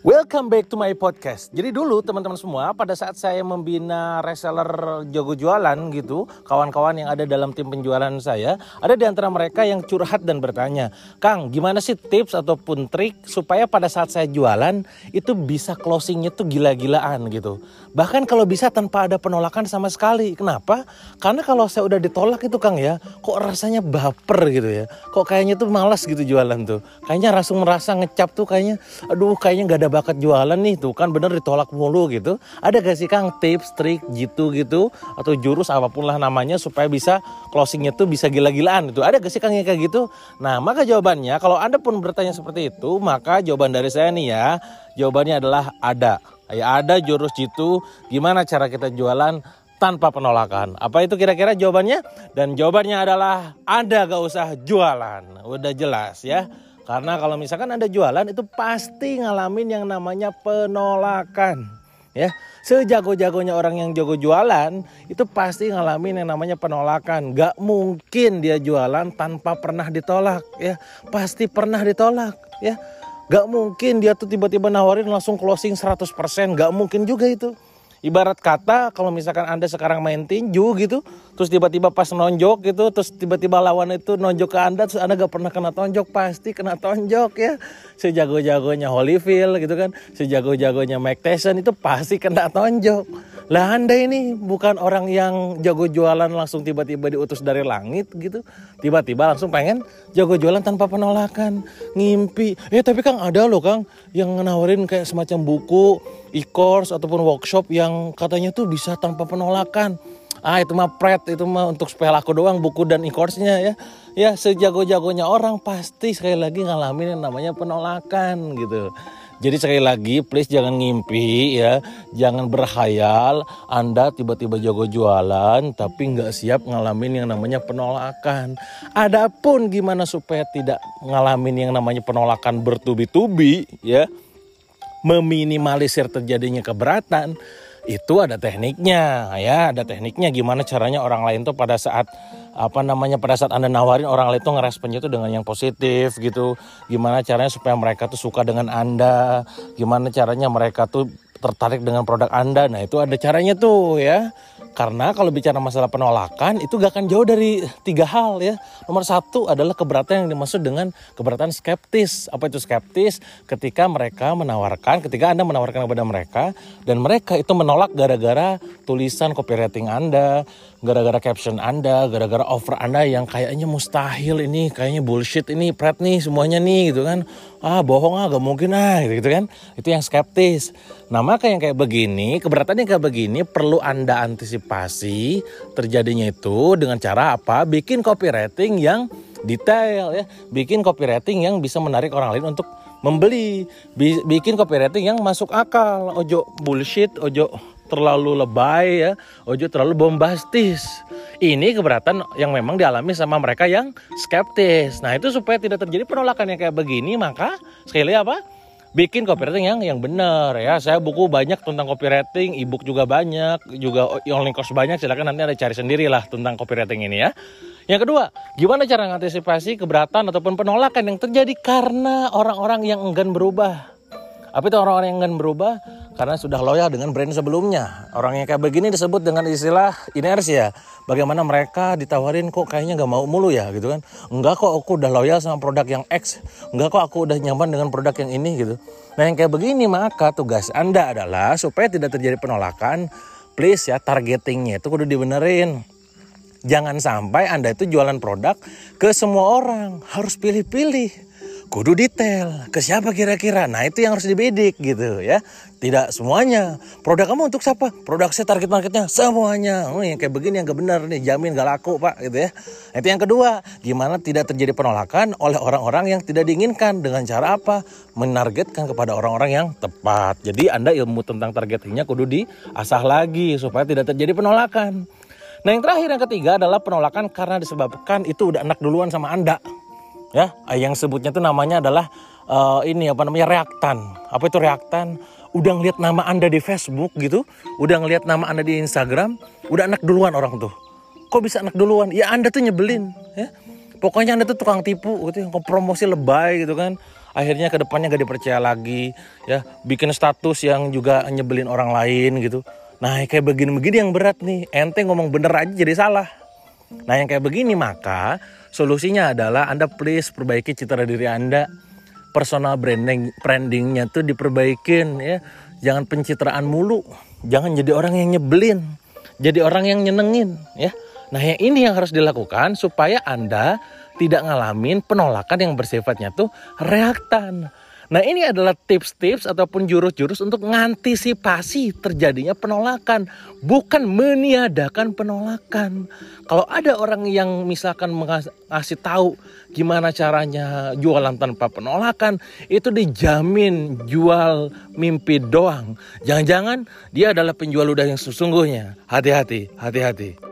Welcome back to my podcast. Jadi dulu teman-teman semua pada saat saya membina reseller Jogo Jualan gitu, kawan-kawan yang ada dalam tim penjualan saya, ada di antara mereka yang curhat dan bertanya, "Kang, gimana sih tips ataupun trik supaya pada saat saya jualan itu bisa closingnya tuh gila-gilaan gitu. Bahkan kalau bisa tanpa ada penolakan sama sekali. Kenapa? Karena kalau saya udah ditolak itu Kang ya, kok rasanya baper gitu ya. Kok kayaknya tuh malas gitu jualan tuh. Kayaknya langsung merasa ngecap tuh kayaknya aduh kayaknya nggak ada bakat jualan nih tuh kan bener ditolak mulu gitu. Ada gak sih Kang tips, trik gitu gitu atau jurus apa pun lah namanya supaya bisa closingnya tuh bisa gila-gilaan itu. Ada gak sih Kang yang kayak gitu? Nah maka jawabannya kalau Anda pun bertanya seperti itu maka jawaban dari saya nih ya jawabannya adalah ada. Ya ada jurus jitu gimana cara kita jualan tanpa penolakan. Apa itu kira-kira jawabannya? Dan jawabannya adalah Anda gak usah jualan. Udah jelas ya. Karena kalau misalkan Anda jualan itu pasti ngalamin yang namanya penolakan. Ya, sejago-jagonya orang yang jago jualan itu pasti ngalamin yang namanya penolakan. Gak mungkin dia jualan tanpa pernah ditolak ya. Pasti pernah ditolak ya. Gak mungkin dia tuh tiba-tiba nawarin langsung closing 100%. Gak mungkin juga itu. Ibarat kata kalau misalkan Anda sekarang main tinju gitu, terus tiba-tiba pas nonjok gitu, terus tiba-tiba lawan itu nonjok ke Anda, terus Anda gak pernah kena tonjok, pasti kena tonjok ya. Sejago-jagonya Holyfield gitu kan, sejago-jagonya Mike Tyson itu pasti kena tonjok. Lah Anda ini bukan orang yang jago jualan langsung tiba-tiba diutus dari langit gitu. Tiba-tiba langsung pengen jago jualan tanpa penolakan, ngimpi. Eh tapi Kang ada loh Kang yang nawarin kayak semacam buku, e-course ataupun workshop yang katanya tuh bisa tanpa penolakan. Ah itu mah pret, itu mah untuk supaya laku doang buku dan e-course-nya ya. Ya sejago-jagonya orang pasti sekali lagi ngalamin yang namanya penolakan gitu. Jadi sekali lagi please jangan ngimpi ya, jangan berhayal Anda tiba-tiba jago jualan tapi nggak siap ngalamin yang namanya penolakan. Adapun gimana supaya tidak ngalamin yang namanya penolakan bertubi-tubi ya, meminimalisir terjadinya keberatan itu ada tekniknya ya. Ada tekniknya gimana caranya orang lain tuh pada saat apa namanya pada saat anda nawarin orang lain tuh ngeresponnya tuh dengan yang positif gitu. Gimana caranya supaya mereka tuh suka dengan anda? Gimana caranya mereka tuh tertarik dengan produk anda? Nah itu ada caranya tuh ya karena kalau bicara masalah penolakan itu gak akan jauh dari tiga hal ya. Nomor satu adalah keberatan yang dimaksud dengan keberatan skeptis. Apa itu skeptis? Ketika mereka menawarkan, ketika Anda menawarkan kepada mereka dan mereka itu menolak gara-gara tulisan copywriting Anda, gara-gara caption Anda, gara-gara offer Anda yang kayaknya mustahil ini, kayaknya bullshit ini, pret nih semuanya nih gitu kan. Ah bohong ah gak mungkin ah gitu, gitu kan. Itu yang skeptis. Nah maka yang kayak begini, keberatan yang kayak begini perlu Anda antisipasi terjadinya itu dengan cara apa? Bikin copywriting yang detail ya. Bikin copywriting yang bisa menarik orang lain untuk membeli. Bikin copywriting yang masuk akal. Ojo bullshit, ojo terlalu lebay ya, ojo terlalu bombastis. Ini keberatan yang memang dialami sama mereka yang skeptis. Nah itu supaya tidak terjadi penolakan yang kayak begini, maka sekali apa? bikin copywriting yang yang benar ya. Saya buku banyak tentang copywriting, ebook juga banyak, juga online course banyak. Silakan nanti ada cari sendiri lah tentang copywriting ini ya. Yang kedua, gimana cara mengantisipasi keberatan ataupun penolakan yang terjadi karena orang-orang yang enggan berubah? Apa itu orang-orang yang enggan berubah? Karena sudah loyal dengan brand sebelumnya. Orang yang kayak begini disebut dengan istilah inersia. Bagaimana mereka ditawarin kok kayaknya nggak mau mulu ya gitu kan. Enggak kok aku udah loyal sama produk yang X. Enggak kok aku udah nyaman dengan produk yang ini gitu. Nah yang kayak begini maka tugas Anda adalah supaya tidak terjadi penolakan. Please ya targetingnya itu kudu dibenerin. Jangan sampai Anda itu jualan produk ke semua orang. Harus pilih-pilih kudu detail. Ke siapa kira-kira? Nah itu yang harus dibidik gitu ya. Tidak semuanya. Produk kamu untuk siapa? Produk saya target marketnya semuanya. Oh, yang kayak begini yang gak benar nih jamin gak laku pak gitu ya. Nah, itu yang kedua. Gimana tidak terjadi penolakan oleh orang-orang yang tidak diinginkan? Dengan cara apa? Menargetkan kepada orang-orang yang tepat. Jadi anda ilmu tentang targetingnya kudu diasah lagi supaya tidak terjadi penolakan. Nah yang terakhir yang ketiga adalah penolakan karena disebabkan itu udah anak duluan sama Anda ya yang sebutnya itu namanya adalah uh, ini apa namanya reaktan. Apa itu reaktan? Udah ngeliat nama anda di Facebook gitu udah ngeliat nama anda di Instagram udah anak duluan orang tuh. Kok bisa anak duluan? Ya anda tuh nyebelin ya. Pokoknya anda tuh tukang tipu gitu yang promosi lebay gitu kan. Akhirnya ke depannya gak dipercaya lagi ya. Bikin status yang juga nyebelin orang lain gitu. Nah kayak begini-begini yang berat nih. Ente ngomong bener aja jadi salah. Nah yang kayak begini maka solusinya adalah anda please perbaiki citra diri anda. Personal branding brandingnya tuh diperbaikin ya. Jangan pencitraan mulu. Jangan jadi orang yang nyebelin. Jadi orang yang nyenengin ya. Nah yang ini yang harus dilakukan supaya anda tidak ngalamin penolakan yang bersifatnya tuh reaktan. Nah ini adalah tips-tips ataupun jurus-jurus untuk mengantisipasi terjadinya penolakan. Bukan meniadakan penolakan. Kalau ada orang yang misalkan mengasih tahu gimana caranya jualan tanpa penolakan. Itu dijamin jual mimpi doang. Jangan-jangan dia adalah penjual udah yang sesungguhnya. Hati-hati, hati-hati.